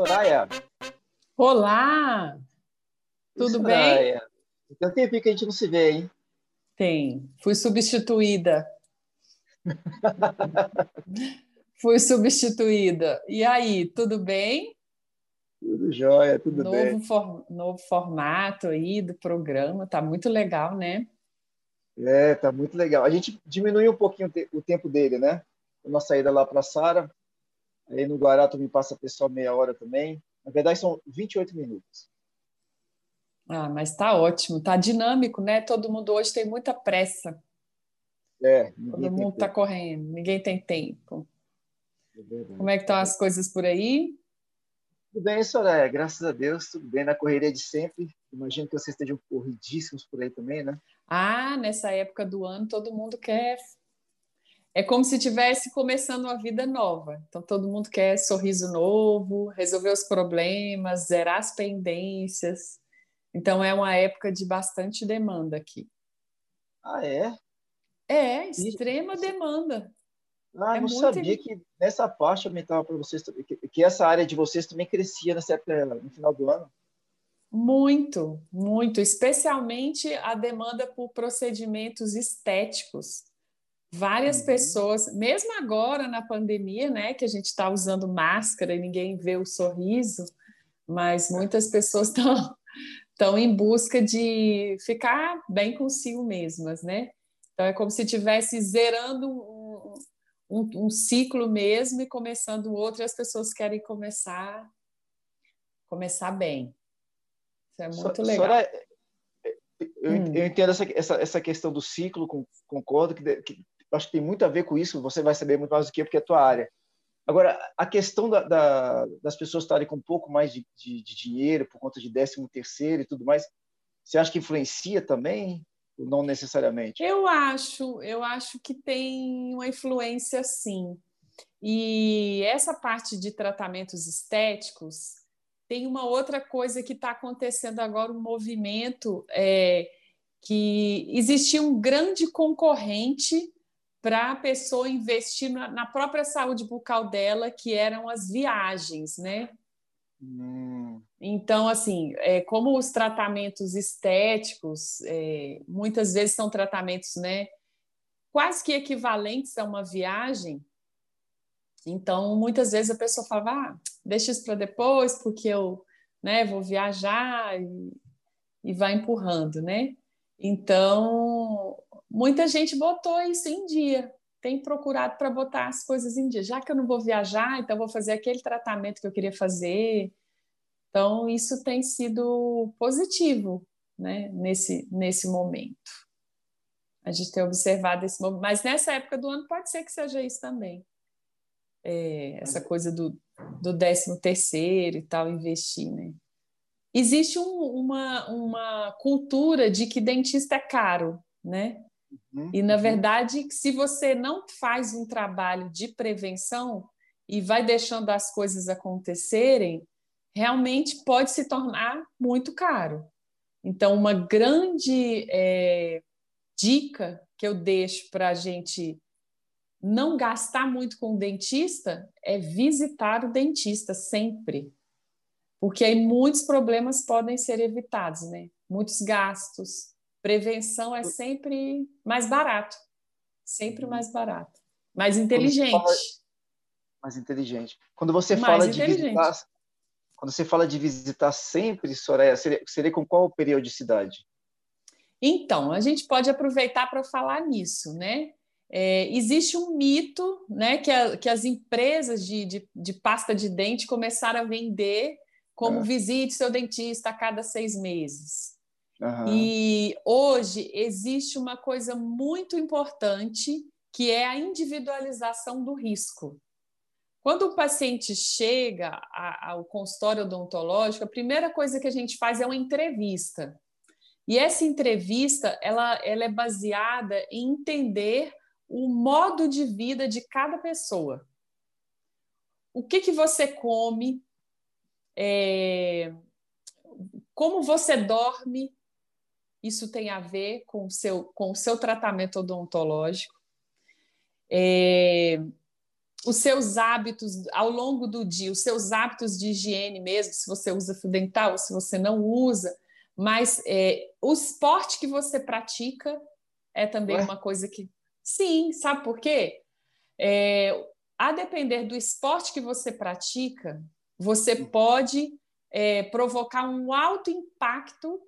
Soraya. Olá! Tudo Soraya. bem? Tem um tempinho que a gente não se vê, hein? Tem. Fui substituída. Fui substituída. E aí, tudo bem? Tudo jóia, tudo novo bem. For, novo formato aí do programa, tá muito legal, né? É, tá muito legal. A gente diminuiu um pouquinho o tempo dele, né? Uma saída lá para Sara, aí no Guará tu me passa pessoal meia hora também. Na verdade são 28 minutos. Ah, mas tá ótimo, tá dinâmico, né? Todo mundo hoje tem muita pressa. É, todo mundo está correndo, ninguém tem tempo. É Como é que estão as coisas por aí? Tudo bem, Soraya, graças a Deus, tudo bem na correria de sempre. Imagino que vocês estejam corridíssimos por aí também, né? Ah, nessa época do ano todo mundo quer. É como se estivesse começando uma vida nova. Então todo mundo quer sorriso novo, resolver os problemas, zerar as pendências. Então é uma época de bastante demanda aqui. Ah, é? É, extrema e... demanda. Ah, é não sabia que nessa parte aumentava para vocês que, que essa área de vocês também crescia nessa época, no final do ano. Muito, muito, especialmente a demanda por procedimentos estéticos. Várias uhum. pessoas, mesmo agora na pandemia, né, que a gente está usando máscara e ninguém vê o sorriso, mas muitas pessoas estão estão em busca de ficar bem consigo mesmas, né? Então é como se estivesse zerando um, um, um, ciclo mesmo e começando outro, e as pessoas querem começar começar bem. Isso é muito so, legal. Sora, eu, hum. eu, entendo essa, essa, essa questão do ciclo, concordo que, que acho que tem muito a ver com isso, você vai saber muito mais do que eu, porque é a tua área. Agora, a questão da, da, das pessoas estarem com um pouco mais de, de, de, dinheiro por conta de décimo terceiro e tudo mais, você acha que influencia também? Ou não necessariamente? Eu acho, eu acho que tem uma influência sim. E essa parte de tratamentos estéticos tem uma outra coisa que está acontecendo agora, um movimento é, que existia um grande concorrente para a pessoa investir na, na, própria saúde bucal dela, que eram as viagens, né? Hum. Então, assim, é, como os tratamentos estéticos, é, muitas vezes são tratamentos, né, quase que equivalentes a uma viagem, então, muitas vezes a pessoa fala, ah, deixa isso para depois, porque eu né, vou viajar e, e vai empurrando, né? Então, muita gente botou isso em dia, tem procurado para botar as coisas em dia. Já que eu não vou viajar, então vou fazer aquele tratamento que eu queria fazer. Então, isso tem sido positivo né, nesse, nesse momento. A gente tem observado esse momento. Mas nessa época do ano pode ser que seja isso também. É, essa coisa do, do décimo terceiro e tal, investir, né? Existe um, uma, uma cultura de que dentista é caro, né? Uhum, e, na uhum. verdade, se você não faz um trabalho de prevenção e vai deixando as coisas acontecerem, realmente pode se tornar muito caro. Então, uma grande é, dica que eu deixo para a gente não gastar muito com o dentista é visitar o dentista sempre. Porque aí muitos problemas podem ser evitados, né? Muitos gastos, Prevenção é sempre mais barato, sempre uhum. mais barato, mais inteligente. Fala... Mais inteligente. Quando você mais fala de visitar, quando você fala de visitar sempre, Soraya, seria, seria com qual periodicidade? Então, a gente pode aproveitar para falar nisso, né? É, existe um mito né, que, a, que as empresas de, de, de, pasta de dente começaram a vender como é. visite seu dentista a cada seis meses. Uhum. E hoje existe uma coisa muito importante que é a individualização do risco. Quando o paciente chega ao consultório odontológico, a primeira coisa que a gente faz é uma entrevista. E essa entrevista ela, ela é baseada em entender o modo de vida de cada pessoa. O que, que você come, é, como você dorme, isso tem a ver com o seu, com o seu tratamento odontológico. É, os seus hábitos ao longo do dia, os seus hábitos de higiene mesmo, se você usa fio dental ou se você não usa, mas é, o esporte que você pratica é também Ué? uma coisa que. Sim, sabe por quê? É, a depender do esporte que você pratica, você pode é, provocar um alto impacto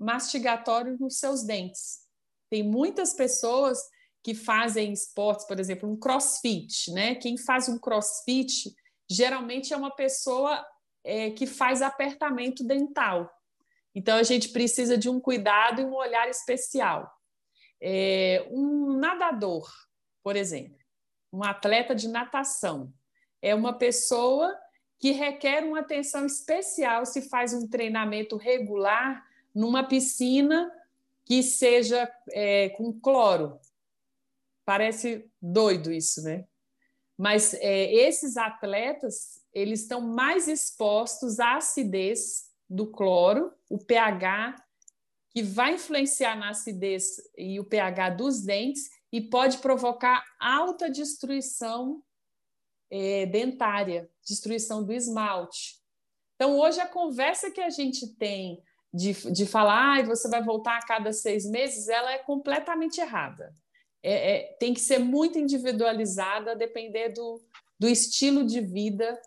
mastigatório nos seus dentes. Tem muitas pessoas que fazem esportes, por exemplo, um crossfit, né? Quem faz um crossfit geralmente é uma pessoa é, que faz apertamento dental. Então a gente precisa de um cuidado e um olhar especial. É, um nadador, por exemplo, um atleta de natação, é uma pessoa que requer uma atenção especial se faz um treinamento regular numa piscina que seja é, com cloro, Parece doido isso, né? Mas é, esses atletas eles estão mais expostos à acidez do cloro, o pH que vai influenciar na acidez e o pH dos dentes e pode provocar alta destruição é, dentária, destruição do esmalte. Então, hoje, a conversa que a gente tem de, de falar, ah, você vai voltar a cada seis meses, ela é completamente errada é, é, tem que ser muito individualizada depender do, do estilo de vida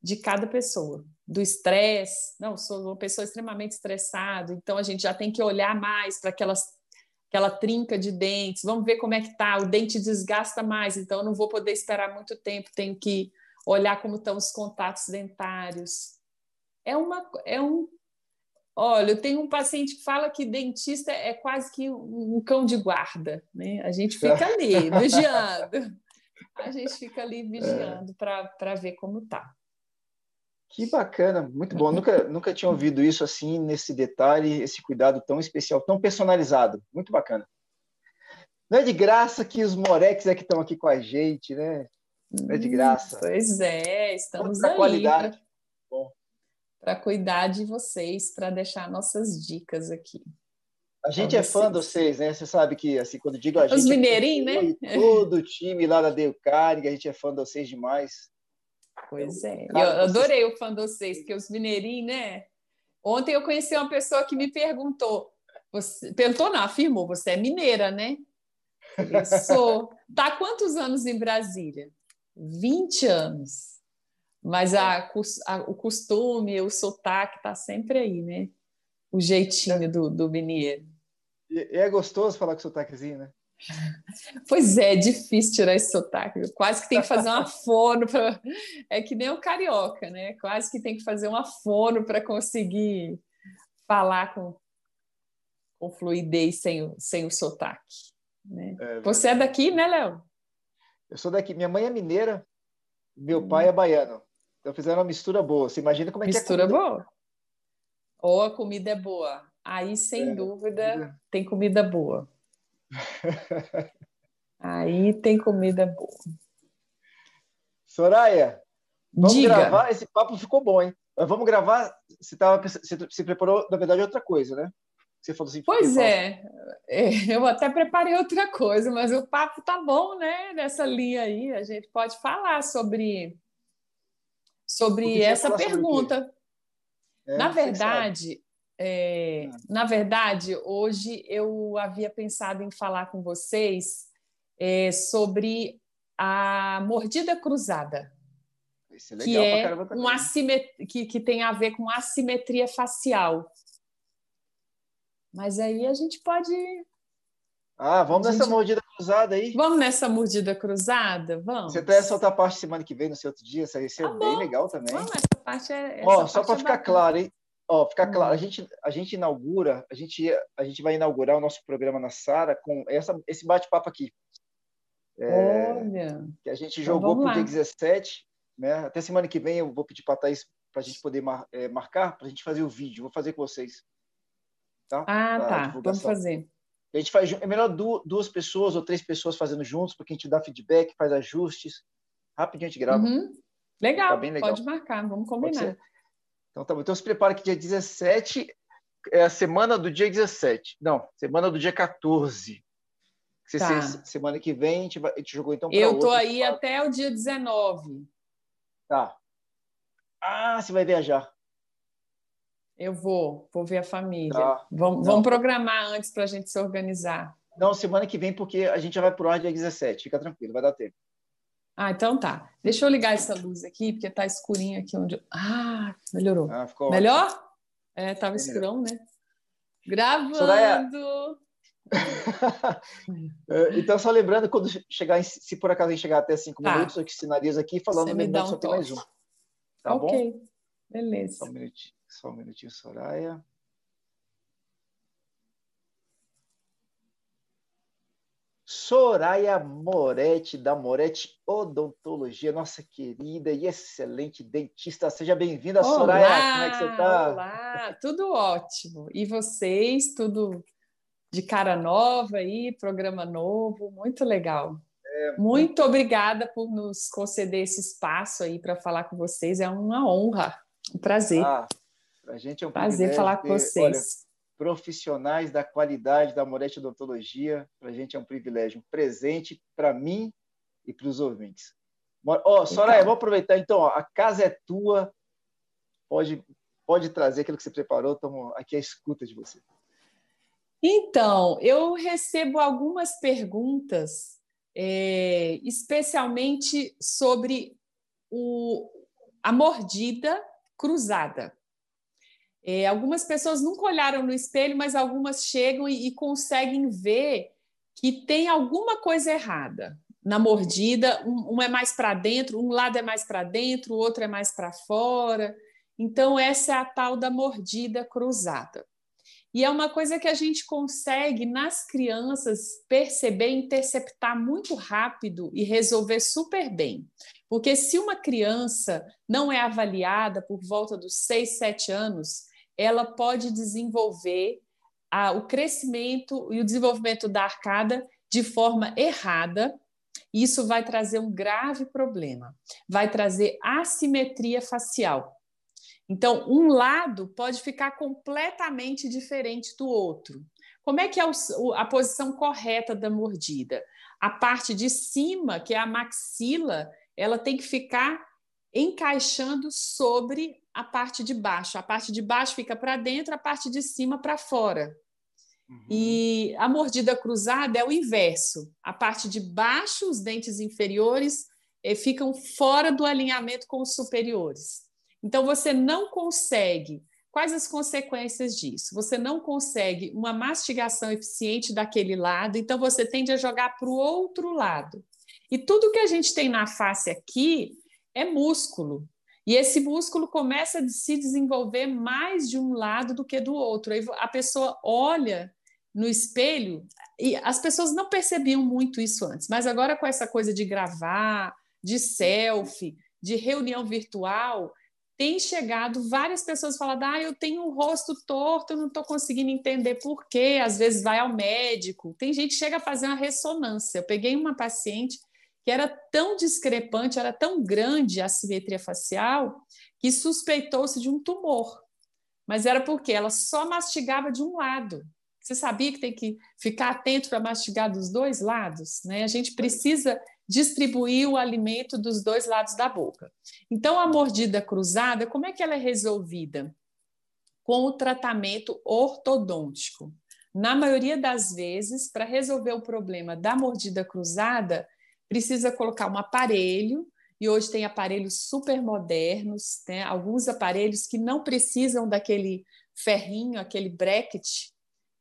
de cada pessoa, do estresse. Não, sou uma pessoa extremamente estressada, então a gente já tem que olhar mais para aquelas aquela trinca de dentes. Vamos ver como é que tá. O dente desgasta mais, então eu não vou poder esperar muito tempo. Tenho que olhar como estão os contatos dentários. É uma é um Olha, eu tenho um paciente que fala que dentista é quase que um cão de guarda, né? A gente fica ali vigiando. A gente fica ali vigiando é. para ver como tá. Que bacana, muito bom. nunca, nunca tinha ouvido isso assim, nesse detalhe, esse cuidado tão especial, tão personalizado. Muito bacana. Não é de graça que os Morex é que estão aqui com a gente, né? Não é de graça. Pois é, estamos aí. qualidade para cuidar de vocês, para deixar nossas dicas aqui. A gente é fã de vocês, né? Você sabe que, assim, quando digo a gente... Os mineirinhos, né? Todo o time lá da Dale Carnegie, a gente é fã de vocês demais. Pois é. Eu adorei o fã de vocês, porque os mineirinhos, né? Ontem eu conheci uma pessoa que me perguntou, você, perguntou não, afirmou, você é mineira, né? Eu sou. Tá quantos anos em Brasília? 20 anos. Mas a, a, o costume, o sotaque está sempre aí, né? O jeitinho do, do mineiro. E é gostoso falar com sotaquezinho, né? Pois é, é difícil tirar esse sotaque. Quase que tem que fazer uma fono para. É que nem o carioca, né? Quase que tem que fazer uma fono para conseguir falar com, com fluidez sem o, sem o sotaque. Né? É, Você é daqui, né, Léo? Eu sou daqui. Minha mãe é mineira, meu pai é baiano. Então fizeram uma mistura boa. Você imagina como é mistura que é Mistura boa. Ou a comida é boa. Aí, sem é, dúvida, tem comida boa. Aí tem comida boa. Soraya, vamos Diga. gravar. Esse papo ficou bom, hein? Mas vamos gravar. Você, tava, você se preparou, na verdade, outra coisa, né? Você falou assim. Pois é. é, eu até preparei outra coisa, mas o papo tá bom, né? Nessa linha aí, a gente pode falar sobre sobre essa pergunta. Sobre é, na verdade, é, ah. na verdade, hoje eu havia pensado em falar com vocês é, sobre a mordida cruzada. É que é um assimet... que, que tem a ver com assimetria facial. Mas aí a gente pode ah, vamos gente... nessa mordida cruzada aí. Vamos nessa mordida cruzada? Vamos. Você traz essa outra parte semana que vem, no seu outro dia, isso aí é tá bem legal também. Vamos, essa parte é. Essa Ó, parte só para é ficar bacana. claro, hein? Ó, ficar hum. claro, a gente, a gente inaugura, a gente, a gente vai inaugurar o nosso programa na Sara com essa, esse bate-papo aqui. É, Olha. Que a gente então, jogou para o dia 17, né? Até semana que vem eu vou pedir para a Thaís para a gente poder mar, é, marcar, para a gente fazer o vídeo. Vou fazer com vocês. Tá? Ah, tá. Vamos fazer. A gente faz, é melhor duas pessoas ou três pessoas fazendo juntos, porque a gente dá feedback, faz ajustes. Rapidinho a gente grava. Uhum. Legal, legal, pode marcar, vamos combinar. Então tá bom. Então se prepara que dia 17 é a semana do dia 17. Não, semana do dia 14. Tá. semana que vem a gente, vai, a gente jogou então para Eu tô aí até o dia 19. Tá. Ah, você vai viajar. Eu vou, vou ver a família. Tá. Vamos, vamos programar antes para a gente se organizar. Não, semana que vem, porque a gente já vai para o ar dia 17. Fica tranquilo, vai dar tempo. Ah, então tá. Deixa eu ligar essa luz aqui, porque tá escurinho aqui onde. Ah, melhorou. Ah, Melhor? Ótimo. É, tava escurão, né? Gravando. Soraya... É, então, só lembrando, quando chegar, em, se por acaso a gente chegar até cinco tá. minutos, eu que sinalizo aqui falando, lembrando um só tem mais um. Tá ok, bom? beleza. Só um minutinho, só um minutinho Soraya. Soraya Moretti, da Moretti Odontologia, nossa querida e excelente dentista. Seja bem-vinda, Soraya. Como é que você está? Olá, tudo ótimo. E vocês, tudo de cara nova aí, programa novo, muito legal. É, muito obrigada por nos conceder esse espaço aí para falar com vocês. É uma honra, um prazer. Ah, a gente é um prazer falar com vocês. Olha, profissionais da qualidade da Moretti Odontologia. Para a gente é um privilégio, um presente para mim e para os ouvintes. Ó, oh, Soraya, então. vou aproveitar então, ó, a casa é tua, pode, pode trazer aquilo que você preparou, estamos aqui à escuta de você. Então, eu recebo algumas perguntas, é, especialmente sobre o, a mordida cruzada. É, algumas pessoas nunca olharam no espelho, mas algumas chegam e, e conseguem ver que tem alguma coisa errada na mordida. Um, um é mais para dentro, um lado é mais para dentro, o outro é mais para fora. Então, essa é a tal da mordida cruzada. E é uma coisa que a gente consegue, nas crianças, perceber, interceptar muito rápido e resolver super bem. Porque se uma criança não é avaliada por volta dos 6, 7 anos, ela pode desenvolver a, o crescimento e o desenvolvimento da arcada de forma errada. Isso vai trazer um grave problema, vai trazer assimetria facial. Então, um lado pode ficar completamente diferente do outro. Como é que é o, a posição correta da mordida? A parte de cima, que é a maxila, ela tem que ficar encaixando sobre a parte de baixo. A parte de baixo fica para dentro, a parte de cima para fora. Uhum. E a mordida cruzada é o inverso. A parte de baixo, os dentes inferiores, eh, ficam fora do alinhamento com os superiores. Então, você não consegue. Quais as consequências disso? Você não consegue uma mastigação eficiente daquele lado, então você tende a jogar para o outro lado. E tudo que a gente tem na face aqui é músculo. E esse músculo começa a se desenvolver mais de um lado do que do outro. Aí a pessoa olha no espelho e as pessoas não percebiam muito isso antes, mas agora com essa coisa de gravar, de selfie, de reunião virtual, tem chegado várias pessoas falando: ah, eu tenho um rosto torto, eu não estou conseguindo entender por quê. Às vezes vai ao médico. Tem gente que chega a fazer uma ressonância. Eu peguei uma paciente que era tão discrepante, era tão grande a simetria facial, que suspeitou-se de um tumor. Mas era porque ela só mastigava de um lado. Você sabia que tem que ficar atento para mastigar dos dois lados? Né? A gente precisa distribuir o alimento dos dois lados da boca. Então, a mordida cruzada, como é que ela é resolvida? Com o tratamento ortodôntico. Na maioria das vezes, para resolver o problema da mordida cruzada, precisa colocar um aparelho, e hoje tem aparelhos super modernos, né? alguns aparelhos que não precisam daquele ferrinho, aquele bracket,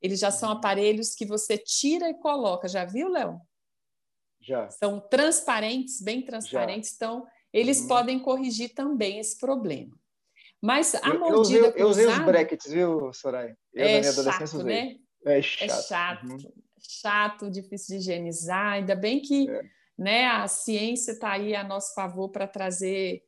eles já são uhum. aparelhos que você tira e coloca. Já viu, Léo? Já. São transparentes, bem transparentes, já. então eles uhum. podem corrigir também esse problema. Mas a eu, mordida eu, eu, usei os brackets, viu, Soraya? Eu, é chato, né? É chato. É chato. Uhum. chato, difícil de higienizar. Ainda bem que é né? A ciência está aí a nosso favor para trazer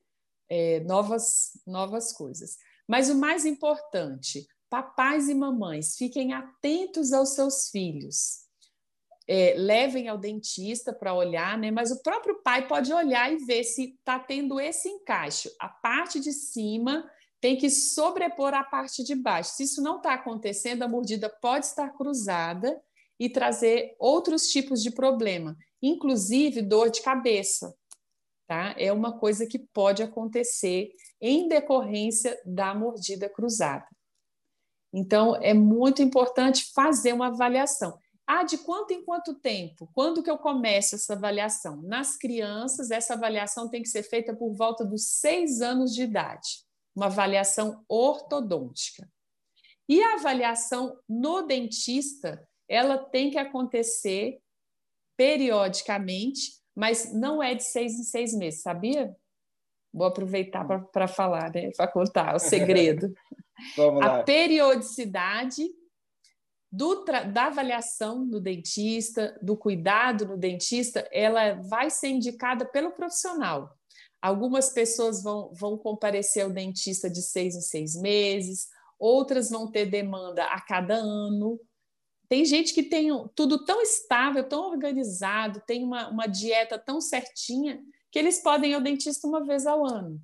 é, novas, novas coisas. Mas o mais importante, papais e mamães, fiquem atentos aos seus filhos. É, levem ao dentista para olhar, né? mas o próprio pai pode olhar e ver se está tendo esse encaixe. A parte de cima tem que sobrepor a parte de baixo. Se isso não está acontecendo, a mordida pode estar cruzada e trazer outros tipos de problema, inclusive dor de cabeça. Tá? É uma coisa que pode acontecer em decorrência da mordida cruzada. Então, é muito importante fazer uma avaliação. Ah, de quanto em quanto tempo? Quando que eu começo essa avaliação? Nas crianças, essa avaliação tem que ser feita por volta dos seis anos de idade, uma avaliação ortodôntica. E a avaliação no dentista, ela tem que acontecer periodicamente, mas não é de seis em seis meses, sabia? Vou aproveitar para falar, né? para contar o segredo. a periodicidade do, da avaliação do dentista, do cuidado no dentista, ela vai ser indicada pelo profissional. Algumas pessoas vão, vão comparecer ao dentista de seis em seis meses, outras vão ter demanda a cada ano. Tem gente que tem tudo tão estável, tão organizado, tem uma, uma dieta tão certinha, que eles podem ir ao dentista uma vez ao ano.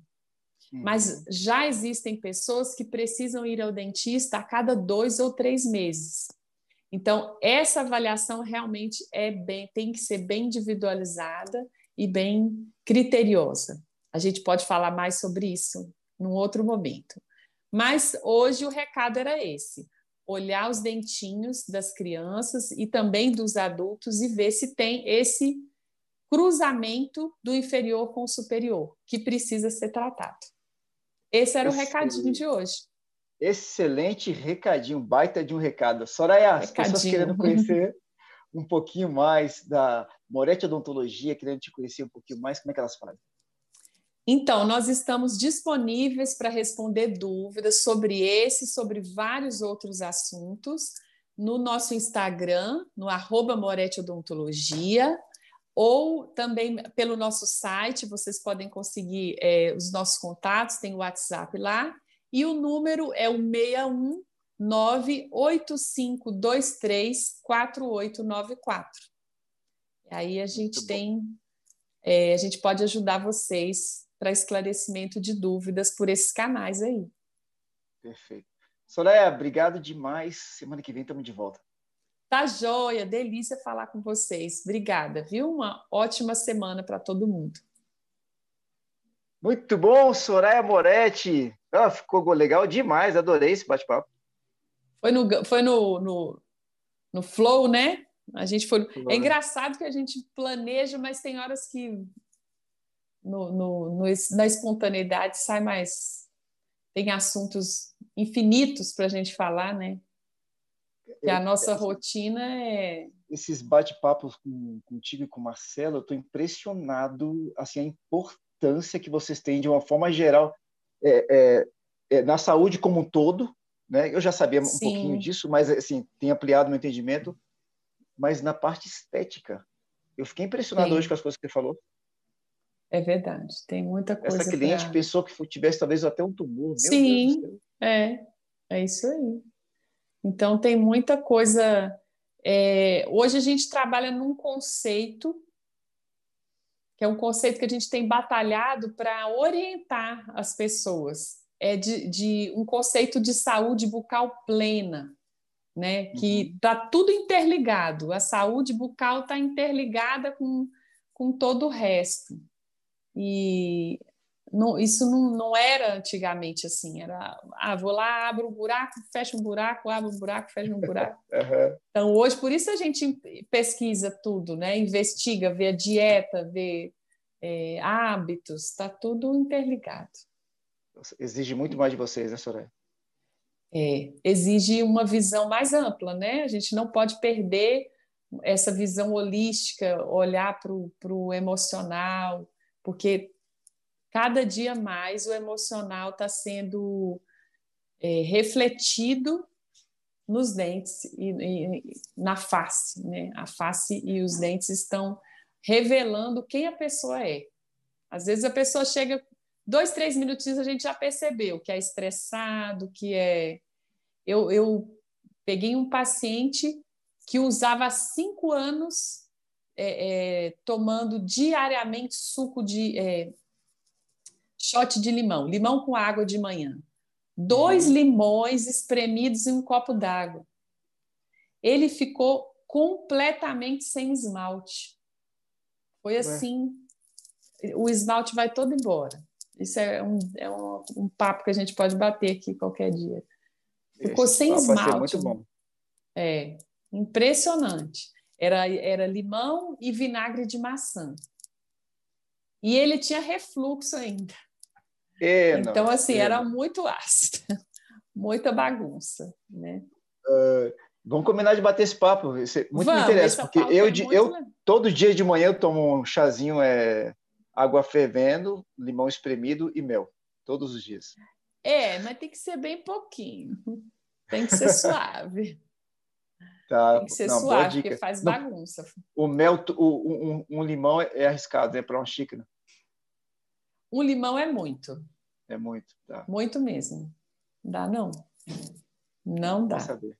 Mas uhum. já existem pessoas que precisam ir ao dentista a cada dois ou três meses. Então, essa avaliação realmente é bem, tem que ser bem individualizada e bem criteriosa. A gente pode falar mais sobre isso num outro momento. Mas hoje o recado era esse: olhar os dentinhos das crianças e também dos adultos e ver se tem esse cruzamento do inferior com o superior, que precisa ser tratado. Esse era o recadinho de hoje. Excelente recadinho, baita de um recado. Soraya, as pessoas querendo conhecer um pouquinho mais da Moretti Odontologia, querendo te conhecer um pouquinho mais, como é que elas fazem? Então, nós estamos disponíveis para responder dúvidas sobre esse, sobre vários outros assuntos, no nosso Instagram, no arroba Moretti Odontologia, ou também pelo nosso site, vocês podem conseguir é, os nossos contatos, tem o WhatsApp lá, e o número é o 61 98523 4894. Aí a gente tem, é, a gente pode ajudar vocês para esclarecimento de dúvidas por esses canais aí. Perfeito. Soraya, obrigado demais. Semana que vem estamos de volta. Tá joia, delícia falar com vocês. Obrigada, viu? Uma ótima semana para todo mundo. Muito bom, Soraya Moretti. Ah, ficou legal demais, adorei esse bate-papo. Foi no, foi no, no, no flow, né? A gente foi. É engraçado que a gente planeja, mas tem horas que no, no, no na espontaneidade sai mais. Tem assuntos infinitos para a gente falar, né? Que a nossa rotina é. Esses bate-papos com, contigo e com o Marcelo, eu estou impressionado assim, a importância que vocês têm de uma forma geral é, é, é, na saúde como um todo. Né? Eu já sabia um Sim. pouquinho disso, mas assim, tem ampliado meu entendimento. Mas na parte estética, eu fiquei impressionado Sim. hoje com as coisas que você falou. É verdade, tem muita coisa. Essa cliente pra... pensou que tivesse talvez até um tumor. Sim, é, é isso aí. Então, tem muita coisa. É, hoje a gente trabalha num conceito, que é um conceito que a gente tem batalhado para orientar as pessoas. É de, de, um conceito de saúde bucal plena, né? Que está uhum. tudo interligado. A saúde bucal está interligada com, com todo o resto. E não, isso não, não era antigamente assim, era, ah, vou lá, abro um buraco, fecho um buraco, abro um buraco, fecho um buraco. Uhum. Então, hoje, por isso a gente pesquisa tudo, né? investiga, vê a dieta, vê é, hábitos, está tudo interligado. Exige muito mais de vocês, né, Soraya? É, exige uma visão mais ampla, né? A gente não pode perder essa visão holística, olhar para o emocional, porque cada dia mais o emocional está sendo é, refletido nos dentes e, e, na face, né? A face e os dentes estão revelando quem a pessoa é. Às vezes a pessoa chega dois, três minutinhos a gente já percebeu que é estressado, que é. Eu, eu peguei um paciente que usava há cinco anos é, é, tomando diariamente suco de é, shot de limão, limão com água de manhã. Dois uhum. limões espremidos em um copo d'água. Ele ficou completamente sem esmalte. Foi assim, Ué. o esmalte vai todo embora. Isso é um, é um, um, papo que a gente pode bater aqui qualquer dia. Ficou Esse sem esmalte. Muito bom. É, impressionante. Era, era limão e vinagre de maçã. E ele tinha refluxo ainda. É, então, não, assim, é. era muito ácido, muita bagunça, né? Uh, vamos combinar de bater esse papo, é muito vamos, me interessa, porque eu, é eu todo dia de manhã eu tomo um chazinho, é, água fervendo, limão espremido e mel, todos os dias. É, mas tem que ser bem pouquinho, tem que ser suave. Tá, tem que ser não, suave, porque faz bagunça. o mel, o, um, um, limão é arriscado, é para uma xícara. Um limão é muito. É muito, tá. Muito mesmo. Dá não. Não dá. saber.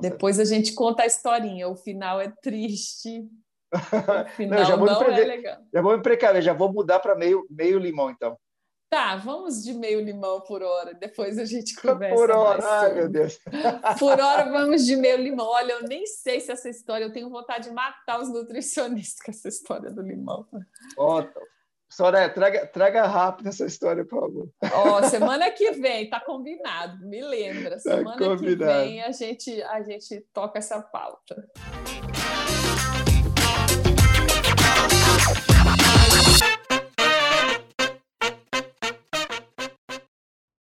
Depois saber. a gente conta a historinha. O final é triste. O final não, já vou não é legal. Já vou me precaver, já vou mudar para meio, meio limão, então. Tá, vamos de meio limão por hora, depois a gente conversa. Por hora, ai meu Deus. Por hora vamos de meio limão. Olha, eu nem sei se essa história, eu tenho vontade de matar os nutricionistas com essa história do limão. Ó, Soraya, traga, traga rápido essa história, por favor. Ó, semana que vem, tá combinado, me lembra. Tá semana que vem a gente, a gente toca essa pauta.